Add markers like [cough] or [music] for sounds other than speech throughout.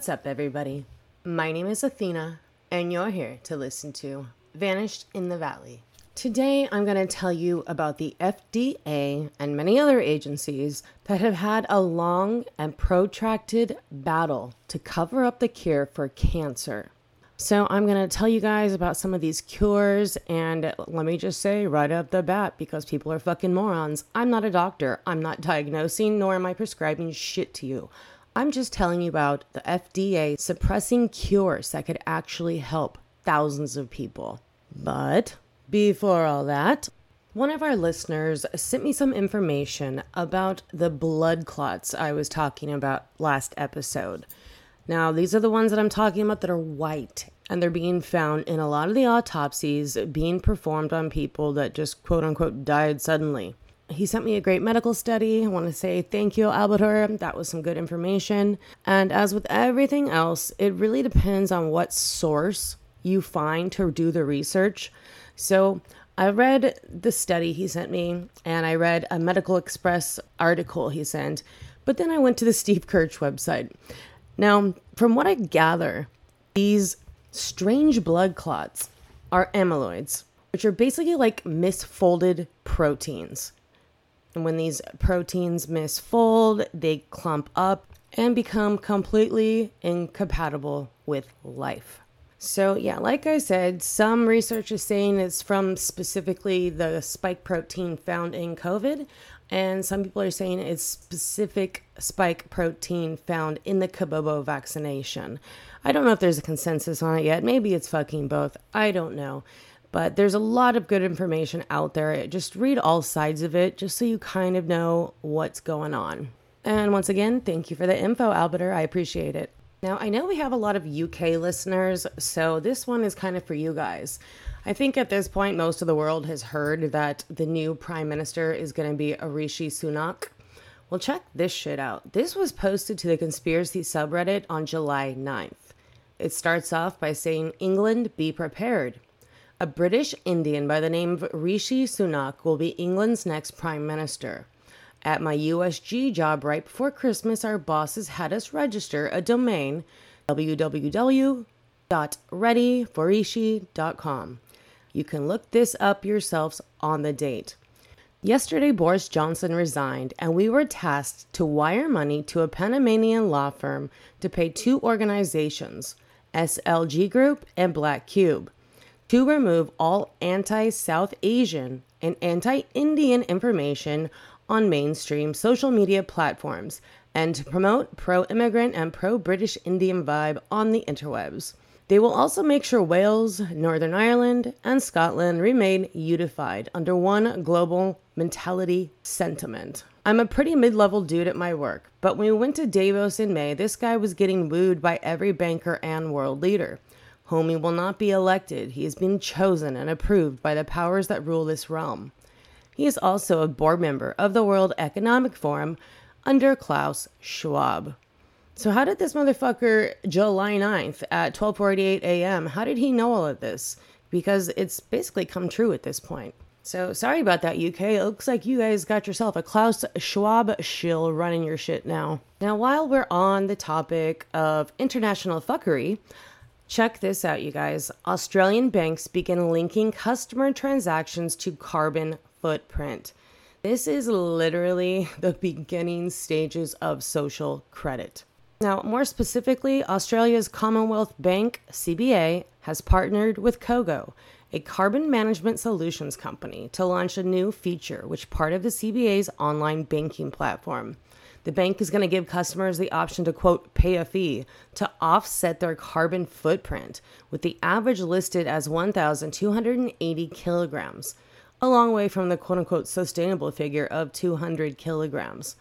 What's up, everybody? My name is Athena, and you're here to listen to Vanished in the Valley. Today, I'm going to tell you about the FDA and many other agencies that have had a long and protracted battle to cover up the cure for cancer. So, I'm going to tell you guys about some of these cures, and let me just say right up the bat because people are fucking morons. I'm not a doctor, I'm not diagnosing, nor am I prescribing shit to you. I'm just telling you about the FDA suppressing cures that could actually help thousands of people. But before all that, one of our listeners sent me some information about the blood clots I was talking about last episode. Now, these are the ones that I'm talking about that are white, and they're being found in a lot of the autopsies being performed on people that just quote unquote died suddenly. He sent me a great medical study. I want to say thank you, Albert. That was some good information. And as with everything else, it really depends on what source you find to do the research. So I read the study he sent me, and I read a Medical Express article he sent, but then I went to the Steve Kirsch website. Now, from what I gather, these strange blood clots are amyloids, which are basically like misfolded proteins. And when these proteins misfold, they clump up and become completely incompatible with life. So, yeah, like I said, some research is saying it's from specifically the spike protein found in COVID, and some people are saying it's specific spike protein found in the Kabobo vaccination. I don't know if there's a consensus on it yet. Maybe it's fucking both. I don't know. But there's a lot of good information out there. Just read all sides of it just so you kind of know what's going on. And once again, thank you for the info, Albert. I appreciate it. Now, I know we have a lot of UK listeners, so this one is kind of for you guys. I think at this point, most of the world has heard that the new prime minister is going to be Rishi Sunak. Well, check this shit out. This was posted to the conspiracy subreddit on July 9th. It starts off by saying, England, be prepared. A British Indian by the name of Rishi Sunak will be England's next Prime Minister. At my USG job right before Christmas, our bosses had us register a domain www.readyforrishi.com. You can look this up yourselves on the date. Yesterday, Boris Johnson resigned, and we were tasked to wire money to a Panamanian law firm to pay two organizations, SLG Group and Black Cube to remove all anti South Asian and anti Indian information on mainstream social media platforms and to promote pro immigrant and pro British Indian vibe on the interwebs. They will also make sure Wales, Northern Ireland, and Scotland remain unified under one global mentality sentiment. I'm a pretty mid level dude at my work, but when we went to Davos in May, this guy was getting wooed by every banker and world leader. Homie will not be elected. He has been chosen and approved by the powers that rule this realm. He is also a board member of the World Economic Forum under Klaus Schwab. So how did this motherfucker July 9th at 12:48 a.m. how did he know all of this? Because it's basically come true at this point. So sorry about that UK. It looks like you guys got yourself a Klaus Schwab shill running your shit now. Now while we're on the topic of international fuckery, Check this out, you guys. Australian banks begin linking customer transactions to carbon footprint. This is literally [laughs] the beginning stages of social credit. Now, more specifically, Australia's Commonwealth Bank, CBA, has partnered with Cogo, a carbon management solutions company, to launch a new feature which part of the CBA's online banking platform. The bank is going to give customers the option to quote pay a fee to offset their carbon footprint, with the average listed as 1,280 kilograms, a long way from the quote unquote sustainable figure of 200 kilograms.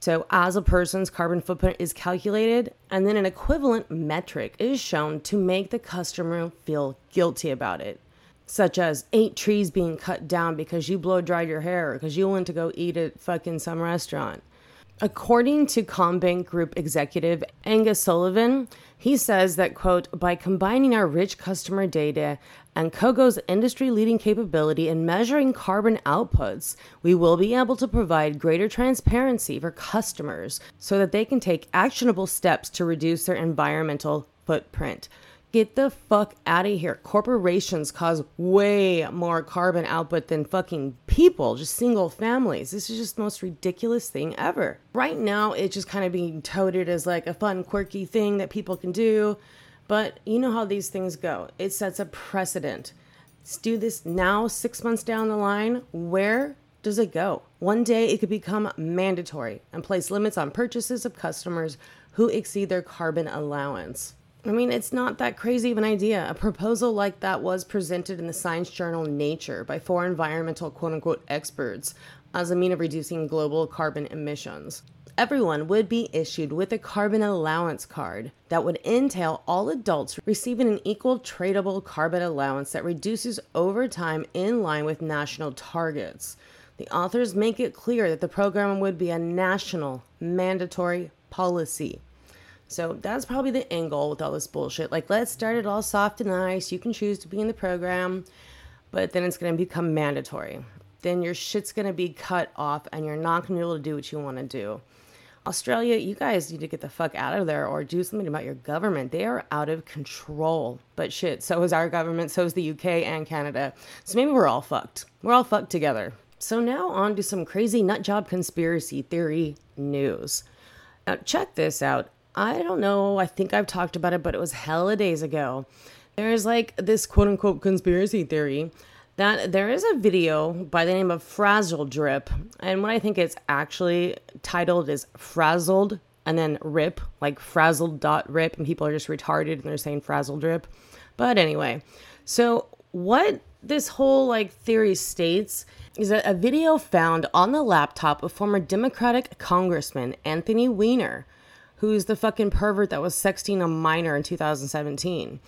So, as a person's carbon footprint is calculated, and then an equivalent metric is shown to make the customer feel guilty about it, such as eight trees being cut down because you blow dried your hair or because you went to go eat at fucking some restaurant. According to CommBank Group executive Angus Sullivan, he says that, quote, by combining our rich customer data and Cogo's industry leading capability in measuring carbon outputs, we will be able to provide greater transparency for customers so that they can take actionable steps to reduce their environmental footprint. Get the fuck out of here. Corporations cause way more carbon output than fucking people, just single families. This is just the most ridiculous thing ever. Right now, it's just kind of being touted as like a fun, quirky thing that people can do. But you know how these things go. It sets a precedent. Let's do this now, six months down the line. Where does it go? One day it could become mandatory and place limits on purchases of customers who exceed their carbon allowance. I mean, it's not that crazy of an idea. A proposal like that was presented in the science journal Nature by four environmental quote unquote experts as a mean of reducing global carbon emissions. Everyone would be issued with a carbon allowance card that would entail all adults receiving an equal tradable carbon allowance that reduces over time in line with national targets. The authors make it clear that the program would be a national mandatory policy. So that's probably the end goal with all this bullshit. Like, let's start it all soft and nice. You can choose to be in the program, but then it's going to become mandatory. Then your shit's going to be cut off and you're not going to be able to do what you want to do. Australia, you guys need to get the fuck out of there or do something about your government. They are out of control. But shit, so is our government, so is the UK and Canada. So maybe we're all fucked. We're all fucked together. So now on to some crazy nutjob conspiracy theory news. Now check this out. I don't know. I think I've talked about it, but it was hella days ago. There's like this quote unquote conspiracy theory that there is a video by the name of Frazzle Drip. And what I think it's actually titled is Frazzled and then Rip, like frazzled dot rip. And people are just retarded and they're saying Frazzle Drip. But anyway, so what this whole like theory states is that a video found on the laptop of former Democratic Congressman Anthony Weiner who's the fucking pervert that was sexting a minor in 2017.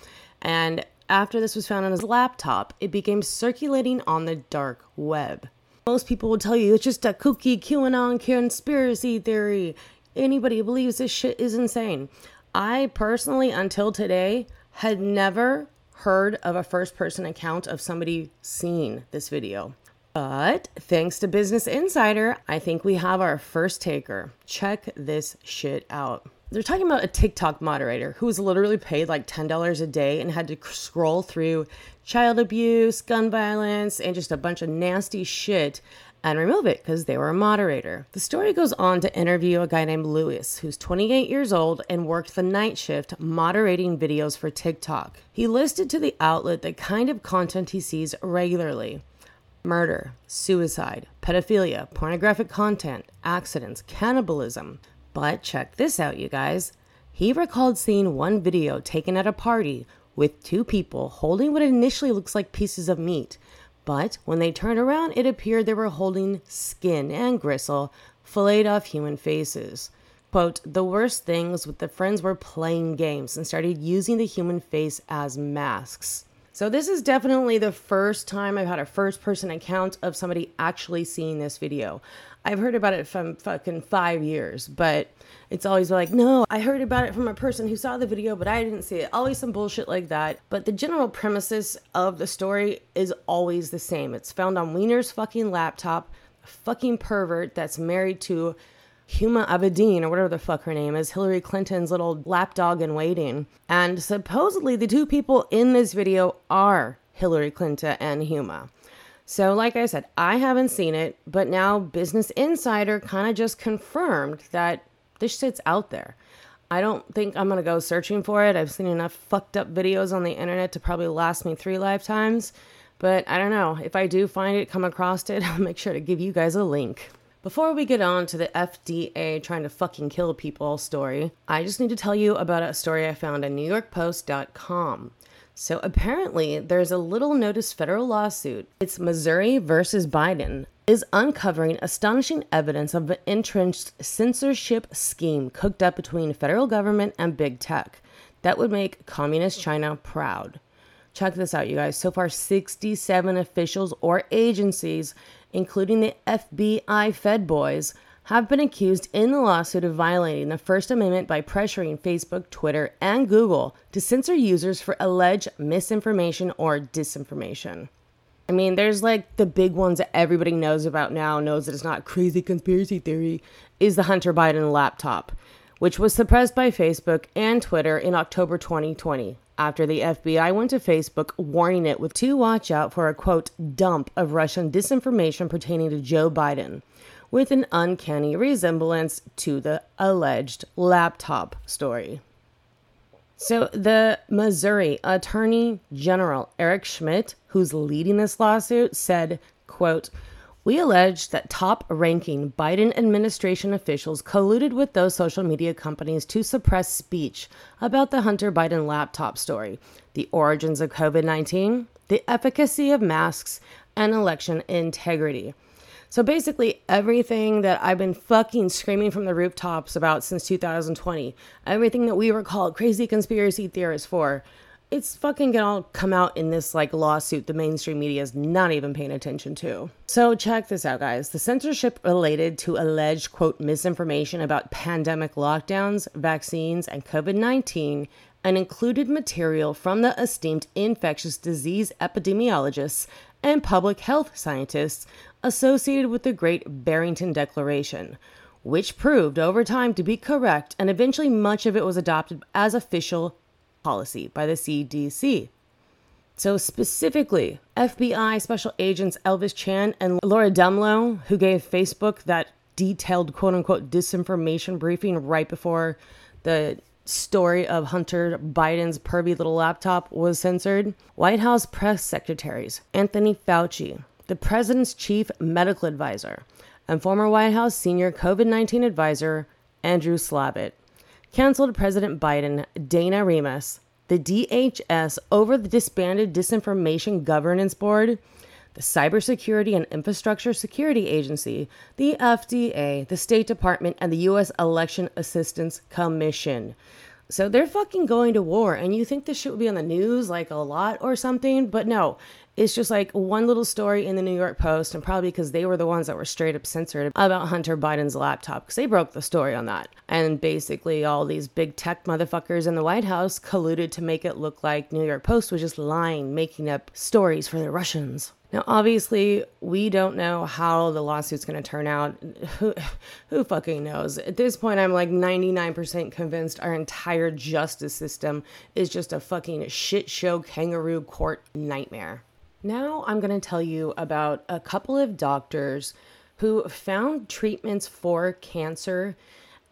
And after this was found on his laptop, it became circulating on the dark web. Most people will tell you it's just a kooky QAnon conspiracy theory. Anybody who believes this shit is insane. I personally, until today, had never heard of a first person account of somebody seeing this video. But thanks to Business Insider, I think we have our first taker. Check this shit out. They're talking about a TikTok moderator who was literally paid like $10 a day and had to scroll through child abuse, gun violence, and just a bunch of nasty shit and remove it because they were a moderator. The story goes on to interview a guy named Lewis, who's 28 years old and worked the night shift moderating videos for TikTok. He listed to the outlet the kind of content he sees regularly murder, suicide, pedophilia, pornographic content, accidents, cannibalism. But check this out, you guys. He recalled seeing one video taken at a party with two people holding what initially looks like pieces of meat. But when they turned around, it appeared they were holding skin and gristle filleted off human faces. Quote, the worst thing was with the friends were playing games and started using the human face as masks. So this is definitely the first time I've had a first person account of somebody actually seeing this video. I've heard about it from fucking five years, but it's always like, no, I heard about it from a person who saw the video, but I didn't see it. Always some bullshit like that. But the general premises of the story is always the same. It's found on Weiner's fucking laptop, a fucking pervert that's married to Huma Abedin, or whatever the fuck her name is, Hillary Clinton's little lapdog in waiting. And supposedly the two people in this video are Hillary Clinton and Huma. So, like I said, I haven't seen it, but now Business Insider kind of just confirmed that this shit's out there. I don't think I'm gonna go searching for it. I've seen enough fucked up videos on the internet to probably last me three lifetimes. But I don't know. If I do find it, come across it, [laughs] I'll make sure to give you guys a link. Before we get on to the FDA trying to fucking kill people story, I just need to tell you about a story I found on NewYorkPost.com. So apparently, there's a little noticed federal lawsuit. It's Missouri versus Biden is uncovering astonishing evidence of an entrenched censorship scheme cooked up between federal government and big tech that would make communist China proud. Check this out, you guys. So far, 67 officials or agencies including the FBI Fed boys, have been accused in the lawsuit of violating the First Amendment by pressuring Facebook, Twitter, and Google to censor users for alleged misinformation or disinformation. I mean, there's like the big ones that everybody knows about now, knows that it's not crazy conspiracy theory, is the Hunter Biden laptop, which was suppressed by Facebook and Twitter in October 2020 after the FBI went to Facebook warning it with to watch out for a quote dump of Russian disinformation pertaining to Joe Biden with an uncanny resemblance to the alleged laptop story. So, the Missouri Attorney General Eric Schmitt, who's leading this lawsuit, said, quote, we allege that top ranking Biden administration officials colluded with those social media companies to suppress speech about the Hunter Biden laptop story, the origins of COVID 19, the efficacy of masks, and election integrity. So basically, everything that I've been fucking screaming from the rooftops about since 2020, everything that we were called crazy conspiracy theorists for, it's fucking gonna come out in this like lawsuit the mainstream media is not even paying attention to. So check this out, guys. The censorship related to alleged quote misinformation about pandemic lockdowns, vaccines, and COVID 19 and included material from the esteemed infectious disease epidemiologists and public health scientists associated with the Great Barrington Declaration, which proved over time to be correct, and eventually much of it was adopted as official policy by the CDC. So, specifically, FBI Special Agents Elvis Chan and Laura Dehmlow, who gave Facebook that detailed quote unquote disinformation briefing right before the story of Hunter Biden's pervy little laptop was censored, White House press secretaries Anthony Fauci, the president's chief medical advisor, and former White House senior COVID 19 advisor Andrew Slavitt canceled President Biden, Dana Remus, the DHS over the disbanded Disinformation Governance Board, the Cybersecurity and Infrastructure Security Agency, the FDA, the State Department, and the U.S. Election Assistance Commission. So they're fucking going to war, and you think this shit would be on the news like a lot or something, but no, it's just like one little story in the New York Post, and probably because they were the ones that were straight up censored about Hunter Biden's laptop, because they broke the story on that. And basically, all these big tech motherfuckers in the White House colluded to make it look like New York Post was just lying, making up stories for the Russians. Now, obviously, we don't know how the lawsuit's going to turn out. [laughs] Who, who fucking knows? At this point, I'm like 99% convinced our entire justice system is just a fucking shit show kangaroo court nightmare. Now, I'm going to tell you about a couple of doctors who found treatments for cancer.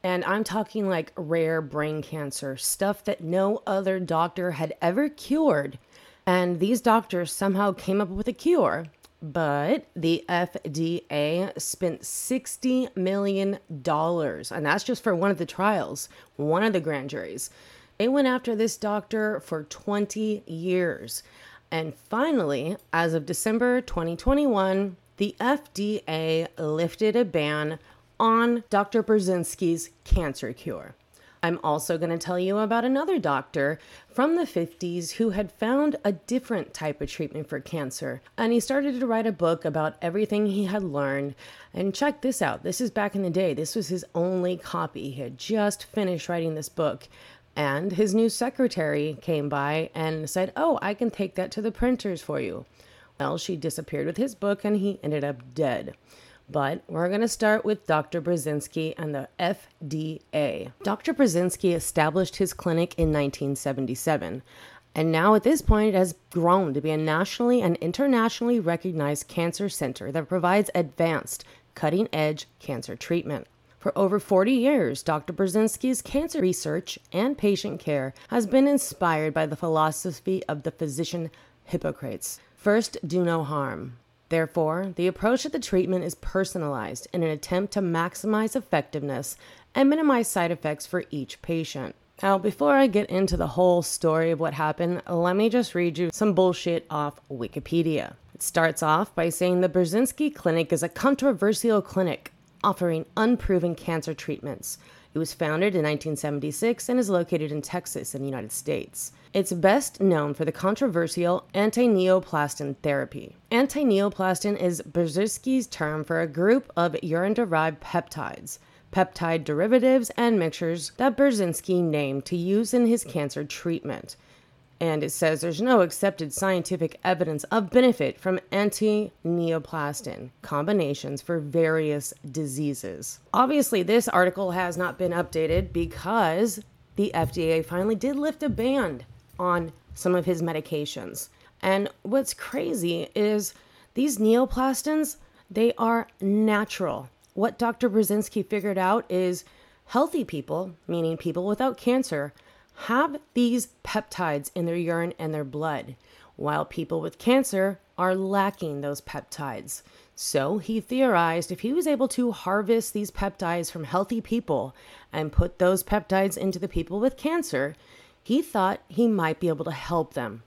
And I'm talking like rare brain cancer, stuff that no other doctor had ever cured and these doctors somehow came up with a cure. But the FDA spent $60 million, and that's just for one of the trials, one of the grand juries. They went after this doctor for 20 years. And finally, as of December 2021, the FDA lifted a ban on Dr. Burzynski's cancer cure. I'm also going to tell you about another doctor from the 50s who had found a different type of treatment for cancer. And he started to write a book about everything he had learned. And check this out this is back in the day, this was his only copy. He had just finished writing this book. And his new secretary came by and said, Oh, I can take that to the printers for you. Well, she disappeared with his book and he ended up dead. But we're going to start with Dr. Burzynski and the FDA. Dr. Burzynski established his clinic in 1977, and now at this point it has grown to be a nationally and internationally recognized cancer center that provides advanced, cutting edge cancer treatment. For over 40 years, Dr. Burzynski's cancer research and patient care has been inspired by the philosophy of the physician Hippocrates. First, do no harm. Therefore, the approach to the treatment is personalized in an attempt to maximize effectiveness and minimize side effects for each patient. Now, before I get into the whole story of what happened, let me just read you some bullshit off Wikipedia. It starts off by saying the Burzynski Clinic is a controversial clinic offering unproven cancer treatments. It was founded in 1976 and is located in Texas in the United States. It's best known for the controversial anti-neoplaston therapy. Anti-neoplaston is Burzynski's term for a group of urine-derived peptides, peptide derivatives, and mixtures that Burzynski named to use in his cancer treatment and it says there's no accepted scientific evidence of benefit from anti neoplaston combinations for various diseases. Obviously, this article has not been updated because the FDA finally did lift a ban on some of his medications. And what's crazy is these neoplastons, they are natural. What Dr. Burzynski figured out is healthy people, meaning people without cancer, have these peptides in their urine and their blood, while people with cancer are lacking those peptides. So he theorized if he was able to harvest these peptides from healthy people and put those peptides into the people with cancer, he thought he might be able to help them.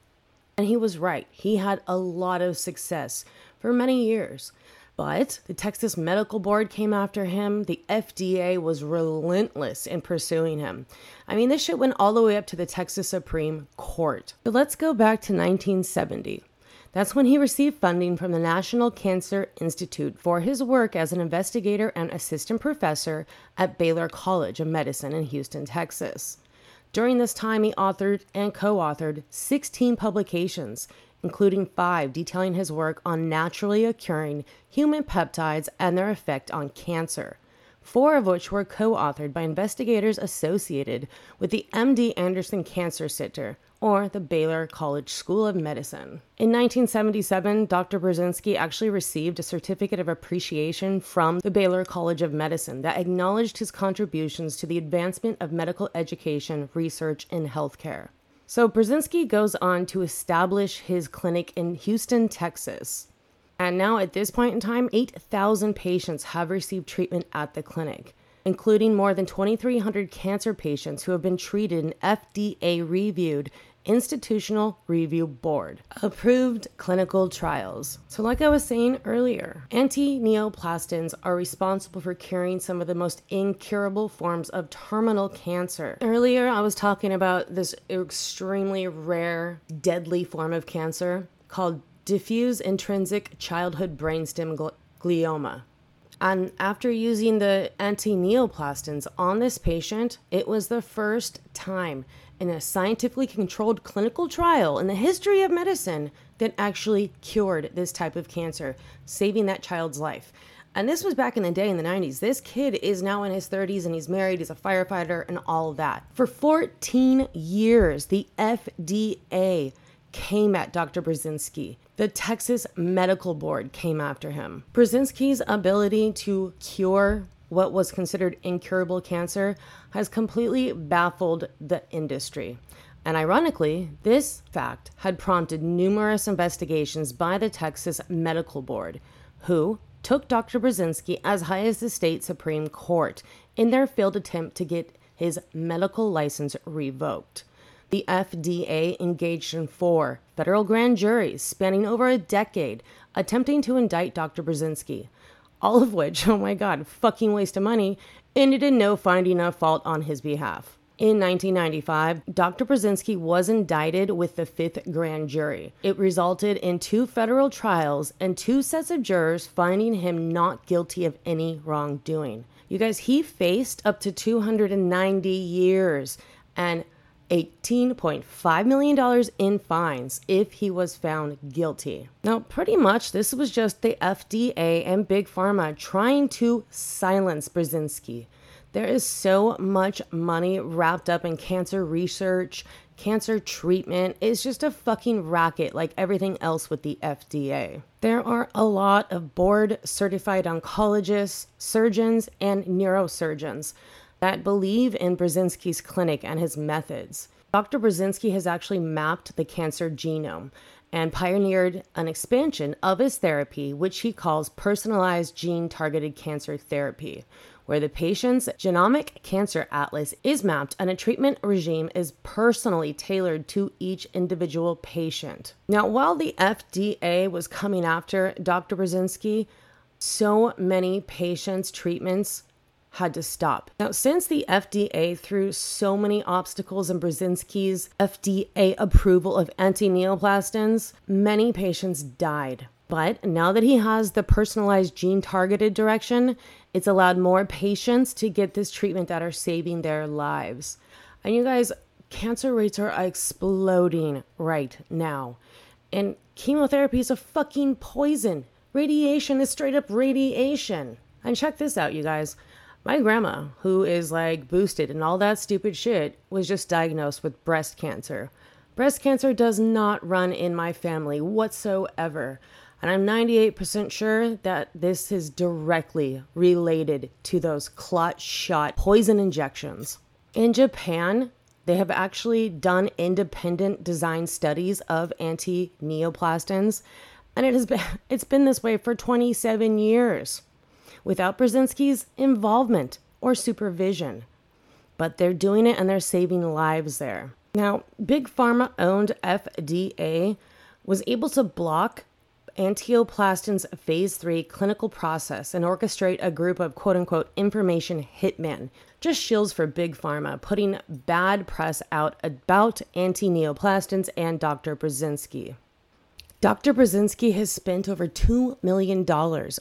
And he was right. He had a lot of success for many years. But the Texas Medical Board came after him. The FDA was relentless in pursuing him. I mean, this shit went all the way up to the Texas Supreme Court. But let's go back to 1970. That's when he received funding from the National Cancer Institute for his work as an investigator and assistant professor at Baylor College of Medicine in Houston, Texas. During this time, he authored and co authored 16 publications, including five detailing his work on naturally occurring human peptides and their effect on cancer, four of which were co authored by investigators associated with the MD Anderson Cancer Center or the Baylor College School of Medicine. In 1977, Dr. Burzynski actually received a certificate of appreciation from the Baylor College of Medicine that acknowledged his contributions to the advancement of medical education, research, and healthcare. So Burzynski goes on to establish his clinic in Houston, Texas. And now, at this point in time, 8,000 patients have received treatment at the clinic, including more than 2,300 cancer patients who have been treated in FDA reviewed Institutional Review Board approved clinical trials. So, like I was saying earlier, anti neoplastons are responsible for curing some of the most incurable forms of terminal cancer. Earlier, I was talking about this extremely rare, deadly form of cancer called diffuse intrinsic childhood brainstem glioma. And after using the anti neoplastons on this patient, it was the first time in a scientifically controlled clinical trial in the history of medicine that actually cured this type of cancer, saving that child's life. And this was back in the day in the 90s. This kid is now in his 30s and he's married, he's a firefighter, and all of that. For 14 years, the FDA came at Dr. Burzynski. The Texas Medical Board came after him. Burzynski's ability to cure what was considered incurable cancer has completely baffled the industry. And ironically, this fact had prompted numerous investigations by the Texas Medical Board, who took Dr. Burzynski as high as the state Supreme Court in their failed attempt to get his medical license revoked. The FDA engaged in four federal grand juries spanning over a decade attempting to indict Dr. Burzynski, all of which, [laughs] oh my god, fucking waste of money, ended in no finding of fault on his behalf. In 1995, Dr. Burzynski was indicted with the fifth grand jury. It resulted in two federal trials and two sets of jurors finding him not guilty of any wrongdoing. You guys, he faced up to 290 years and $18.5 million in fines if he was found guilty. Now, pretty much this was just the FDA and Big Pharma trying to silence Burzynski. There is so much money wrapped up in cancer research, cancer treatment. It's just a fucking racket like everything else with the FDA. There are a lot of board certified oncologists, surgeons, and neurosurgeons that believe in Burzynski's clinic and his methods. Dr. Burzynski has actually mapped the cancer genome and pioneered an expansion of his therapy, which he calls personalized gene targeted cancer therapy, where the patient's genomic cancer atlas is mapped and a treatment regime is personally tailored to each individual patient. Now, while the FDA was coming after Dr. Burzynski, so many patients' treatments had to stop. Now, since the FDA threw so many obstacles in Burzynski's FDA approval of anti neoplastons, many patients died. But now that he has the personalized gene targeted direction, it's allowed more patients to get this treatment that are saving their lives. And you guys, cancer rates are exploding right now. And chemotherapy is a fucking poison. Radiation is straight up radiation. And check this out, you guys. My grandma, who is like boosted and all that stupid shit, was just diagnosed with breast cancer. Breast cancer does not run in my family whatsoever. And I'm 98% sure that this is directly related to those clot shot poison injections. In Japan, they have actually done independent design studies of anti neoplastons, and it has been [laughs] it's been this way for 27 years without Burzynski's involvement or supervision. But they're doing it and they're saving lives there. Now, Big Pharma owned FDA was able to block Antineoplaston's phase three clinical process and orchestrate a group of quote unquote information hitmen, just shills for Big Pharma, putting bad press out about anti neoplastons and Dr. Brzezinski. Dr. Burzynski has spent over $2 million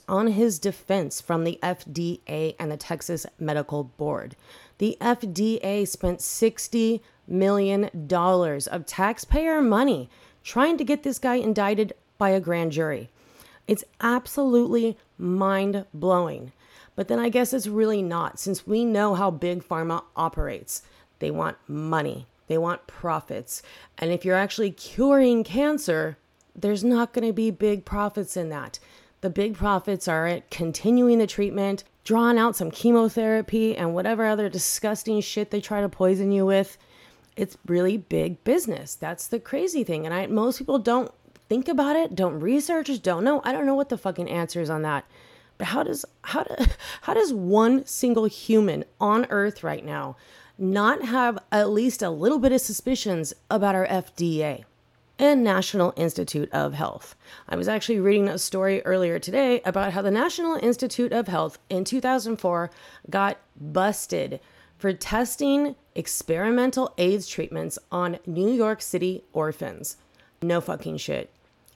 on his defense from the FDA and the Texas Medical Board. The FDA spent $60 million of taxpayer money trying to get this guy indicted by a grand jury. It's absolutely mind blowing. But then I guess it's really not, since we know how big pharma operates. They want money, they want profits. And if you're actually curing cancer, there's not going to be big profits in that. The big profits are at continuing the treatment, drawing out some chemotherapy, and whatever other disgusting shit they try to poison you with. It's really big business. That's the crazy thing. And I most people don't think about it, don't research, don't know. I don't know what the fucking answer is on that. But how does how do, [laughs] how does one single human on earth right now not have at least a little bit of suspicions about our FDA? And National Institute of Health. I was actually reading a story earlier today about how the National Institute of Health in 2004 got busted for testing experimental AIDS treatments on New York City orphans. No fucking shit.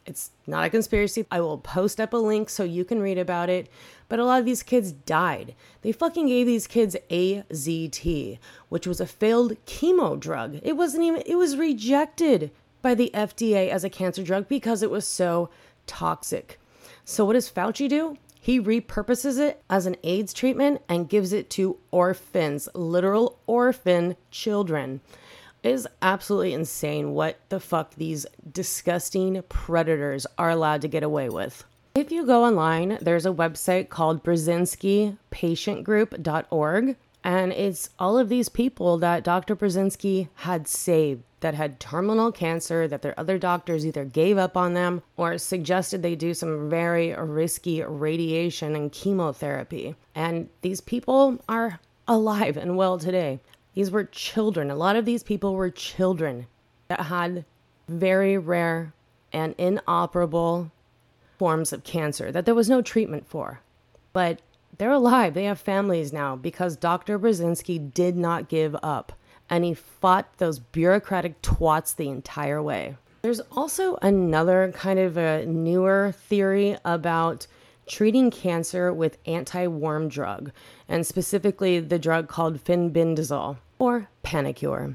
It's not a conspiracy. I will post up a link so you can read about it. But a lot of these kids died. They fucking gave these kids AZT, which was a failed chemo drug. It wasn't even, it was rejected by the FDA as a cancer drug because it was so toxic. So, what does Fauci do? He repurposes it as an AIDS treatment and gives it to orphans, literal orphan children. It is absolutely insane what the fuck these disgusting predators are allowed to get away with. If you go online, there's a website called burzynskipatientgroup.org, and it's all of these people that Dr. Burzynski had saved that had terminal cancer that their other doctors either gave up on them or suggested they do some very risky radiation and chemotherapy. And these people are alive and well today. These were children. A lot of these people were children that had very rare and inoperable forms of cancer that there was no treatment for. But they're alive. They have families now because Dr. Burzynski did not give up and he fought those bureaucratic twats the entire way. There's also another kind of a newer theory about treating cancer with anti-worm drug, and specifically the drug called fenbendazole or Panacur.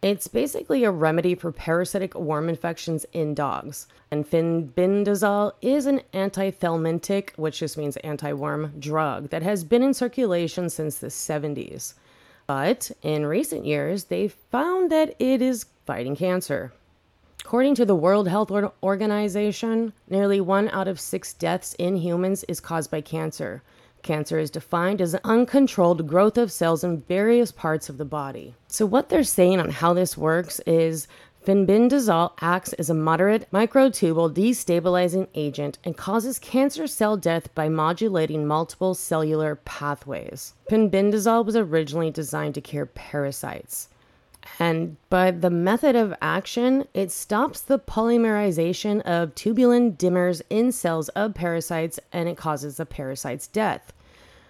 It's basically a remedy for parasitic worm infections in dogs. And fenbendazole is an antithelmintic, which just means anti-worm drug that has been in circulation since the 70s. But in recent years, they've found that it is fighting cancer. According to the World Health Organization, nearly one out of six deaths in humans is caused by cancer. Cancer is defined as uncontrolled growth of cells in various parts of the body. So, what they're saying on how this works is Fenbendazole acts as a moderate microtubule destabilizing agent and causes cancer cell death by modulating multiple cellular pathways. Fenbendazole was originally designed to cure parasites. And by the method of action, it stops the polymerization of tubulin dimers in cells of parasites and it causes the parasite's death.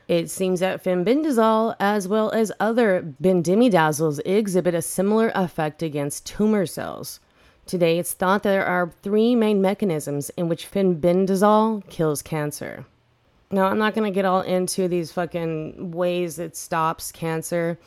It seems that fenbendazole, as well as other benzimidazoles, exhibit a similar effect against tumor cells. Today, it's thought that there are three main mechanisms in which fenbendazole kills cancer. Now, I'm not going to get all into these fucking ways it stops cancer,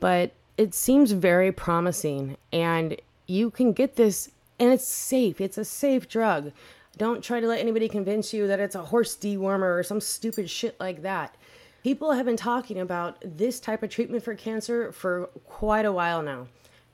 but it seems very promising. And you can get this, and it's safe. It's a safe drug. Don't try to let anybody convince you that it's a horse dewormer or some stupid shit like that. People have been talking about this type of treatment for cancer for quite a while now.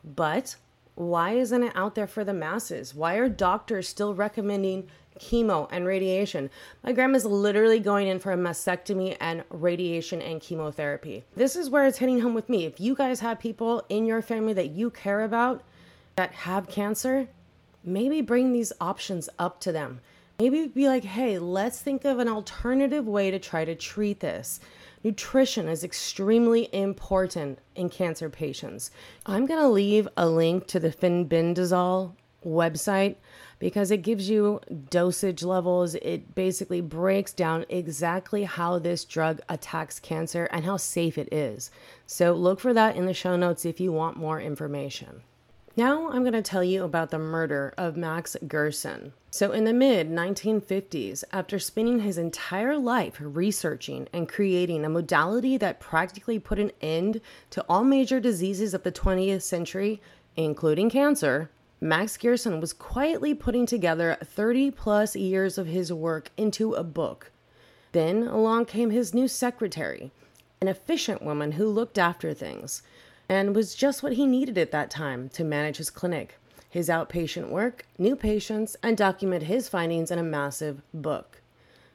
But why isn't it out there for the masses? Why are doctors still recommending chemo and radiation. My grandma's literally going in for a mastectomy and radiation and chemotherapy. This is where it's hitting home with me. If you guys have people in your family that you care about that have cancer, maybe bring these options up to them. Maybe be like, hey, let's think of an alternative way to try to treat this. Nutrition is extremely important in cancer patients. I'm going to leave a link to the Fenbendazole website because it gives you dosage levels. It basically breaks down exactly how this drug attacks cancer and how safe it is. So look for that in the show notes if you want more information. Now I'm going to tell you about the murder of Max Gerson. So, in the mid 1950s, after spending his entire life researching and creating a modality that practically put an end to all major diseases of the 20th century, including cancer, Max Gerson was quietly putting together 30 plus years of his work into a book. Then along came his new secretary, an efficient woman who looked after things and was just what he needed at that time to manage his clinic, his outpatient work, new patients, and document his findings in a massive book.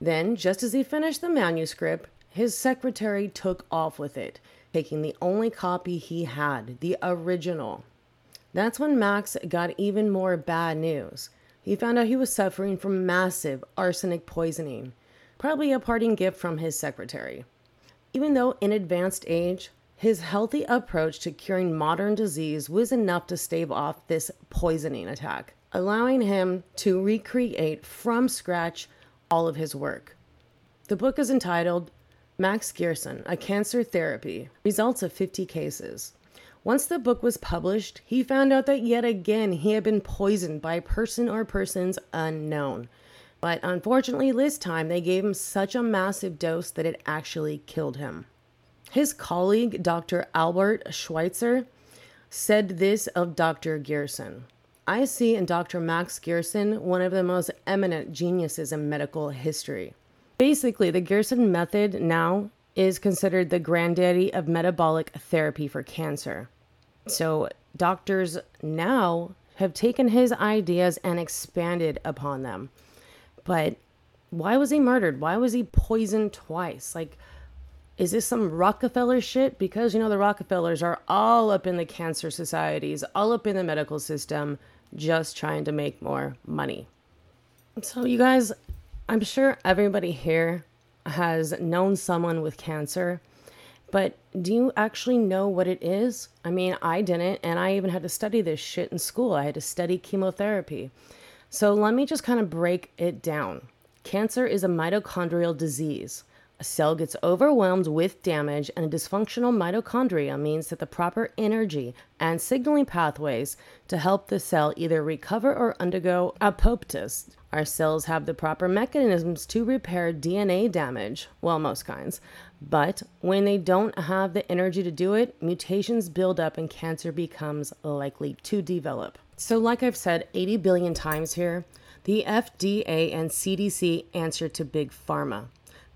Then, just as he finished the manuscript, his secretary took off with it, taking the only copy he had, the original. That's when Max got even more bad news. He found out he was suffering from massive arsenic poisoning, probably a parting gift from his secretary. Even though in advanced age, his healthy approach to curing modern disease was enough to stave off this poisoning attack, allowing him to recreate from scratch all of his work. The book is entitled Max Gerson, A Cancer Therapy Results of 50 Cases. Once the book was published, he found out that yet again he had been poisoned by a person or persons unknown. But unfortunately, this time they gave him such a massive dose that it actually killed him. His colleague, Dr. Albert Schweitzer, said this of Dr. Gerson I see in Dr. Max Gerson one of the most eminent geniuses in medical history. Basically, the Gerson method now is considered the granddaddy of metabolic therapy for cancer. So, doctors now have taken his ideas and expanded upon them. But why was he murdered? Why was he poisoned twice? Like, is this some Rockefeller shit? Because, you know, the Rockefellers are all up in the cancer societies, all up in the medical system, just trying to make more money. So, you guys, I'm sure everybody here has known someone with cancer, but do you actually know what it is? I mean, I didn't, and I even had to study this shit in school. I had to study chemotherapy. So let me just kind of break it down. Cancer is a mitochondrial disease. A cell gets overwhelmed with damage, and a dysfunctional mitochondria means that the proper energy and signaling pathways to help the cell either recover or undergo apoptosis. Our cells have the proper mechanisms to repair DNA damage, well, most kinds. But when they don't have the energy to do it, mutations build up and cancer becomes likely to develop. So, like I've said 80 billion times here, the FDA and CDC answer to Big Pharma.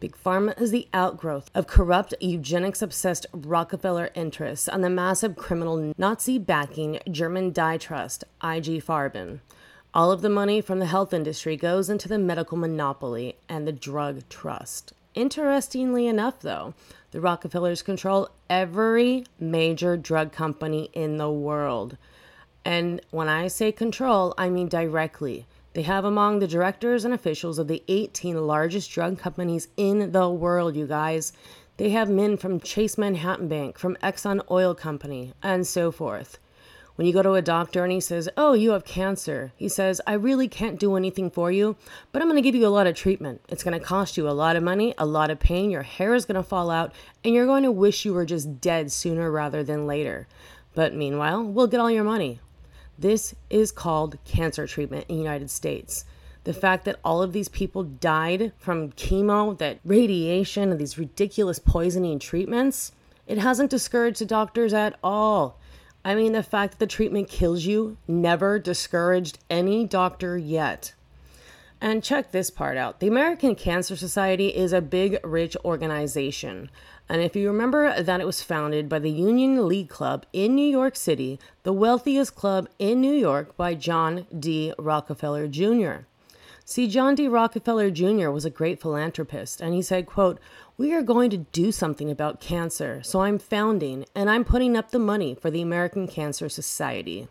Big Pharma is the outgrowth of corrupt, eugenics obsessed Rockefeller interests and the massive criminal Nazi backing German dye trust, IG Farben. All of the money from the health industry goes into the medical monopoly and the drug trust. Interestingly enough, though, the Rockefellers control every major drug company in the world. And when I say control, I mean directly. They have among the directors and officials of the 18 largest drug companies in the world, you guys. They have men from Chase Manhattan Bank, from Exxon Oil Company, and so forth. When you go to a doctor and he says, Oh, you have cancer, he says, I really can't do anything for you, but I'm going to give you a lot of treatment. It's going to cost you a lot of money, a lot of pain, your hair is going to fall out, and you're going to wish you were just dead sooner rather than later. But meanwhile, we'll get all your money. This is called cancer treatment in the United States. The fact that all of these people died from chemo, that radiation, and these ridiculous poisoning treatments, it hasn't discouraged the doctors at all. I mean, the fact that the treatment kills you never discouraged any doctor yet. And check this part out the American Cancer Society is a big, rich organization. And if you remember that it was founded by the Union League Club in New York City, the wealthiest club in New York by John D. Rockefeller Jr. See, John D. Rockefeller Jr. was a great philanthropist, and he said, quote, We are going to do something about cancer, so I'm founding and I'm putting up the money for the American Cancer Society.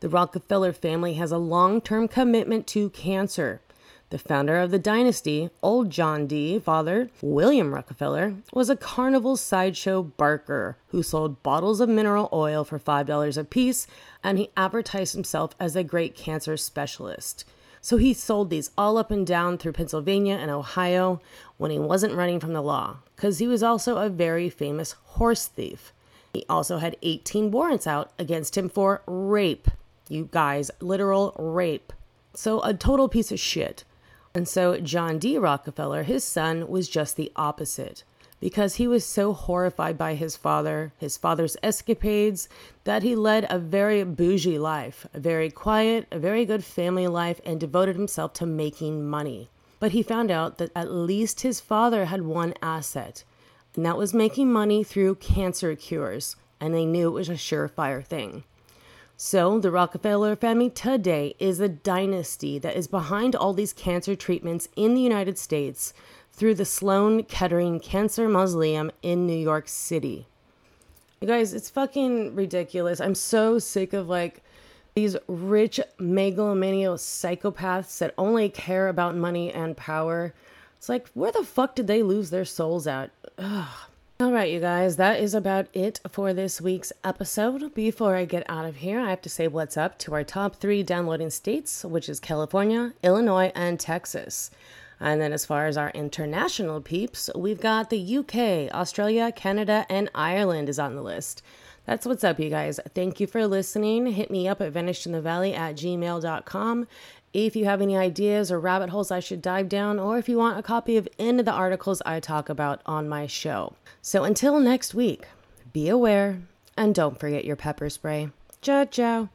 The Rockefeller family has a long term commitment to cancer. The founder of the dynasty, old John D. father, William Rockefeller, was a carnival sideshow barker who sold bottles of mineral oil for $5 a piece, and he advertised himself as a great cancer specialist. So he sold these all up and down through Pennsylvania and Ohio when he wasn't running from the law, because he was also a very famous horse thief. He also had 18 warrants out against him for rape. You guys, literal rape. So a total piece of shit. And so John D. Rockefeller, his son, was just the opposite because he was so horrified by his father, his father's escapades, that he led a very bougie life, a very quiet, a very good family life, and devoted himself to making money. But he found out that at least his father had one asset, and that was making money through cancer cures, and they knew it was a surefire thing. So, the Rockefeller family today is a dynasty that is behind all these cancer treatments in the United States through the Sloan Kettering Cancer Mausoleum in New York City. You guys, it's fucking ridiculous. I'm so sick of like these rich megalomaniac psychopaths that only care about money and power. It's like, where the fuck did they lose their souls at? Ugh. All right, you guys, that is about it for this week's episode. Before I get out of here, I have to say what's up to our top three downloading states, which is California, Illinois, and Texas. And then, as far as our international peeps, we've got the UK, Australia, Canada, and Ireland is on the list. That's what's up, you guys. Thank you for listening. Hit me up at vanishedinthevalley at gmail.com. If you have any ideas or rabbit holes I should dive down, or if you want a copy of any of the articles I talk about on my show. So until next week, be aware and don't forget your pepper spray. Ciao, ciao.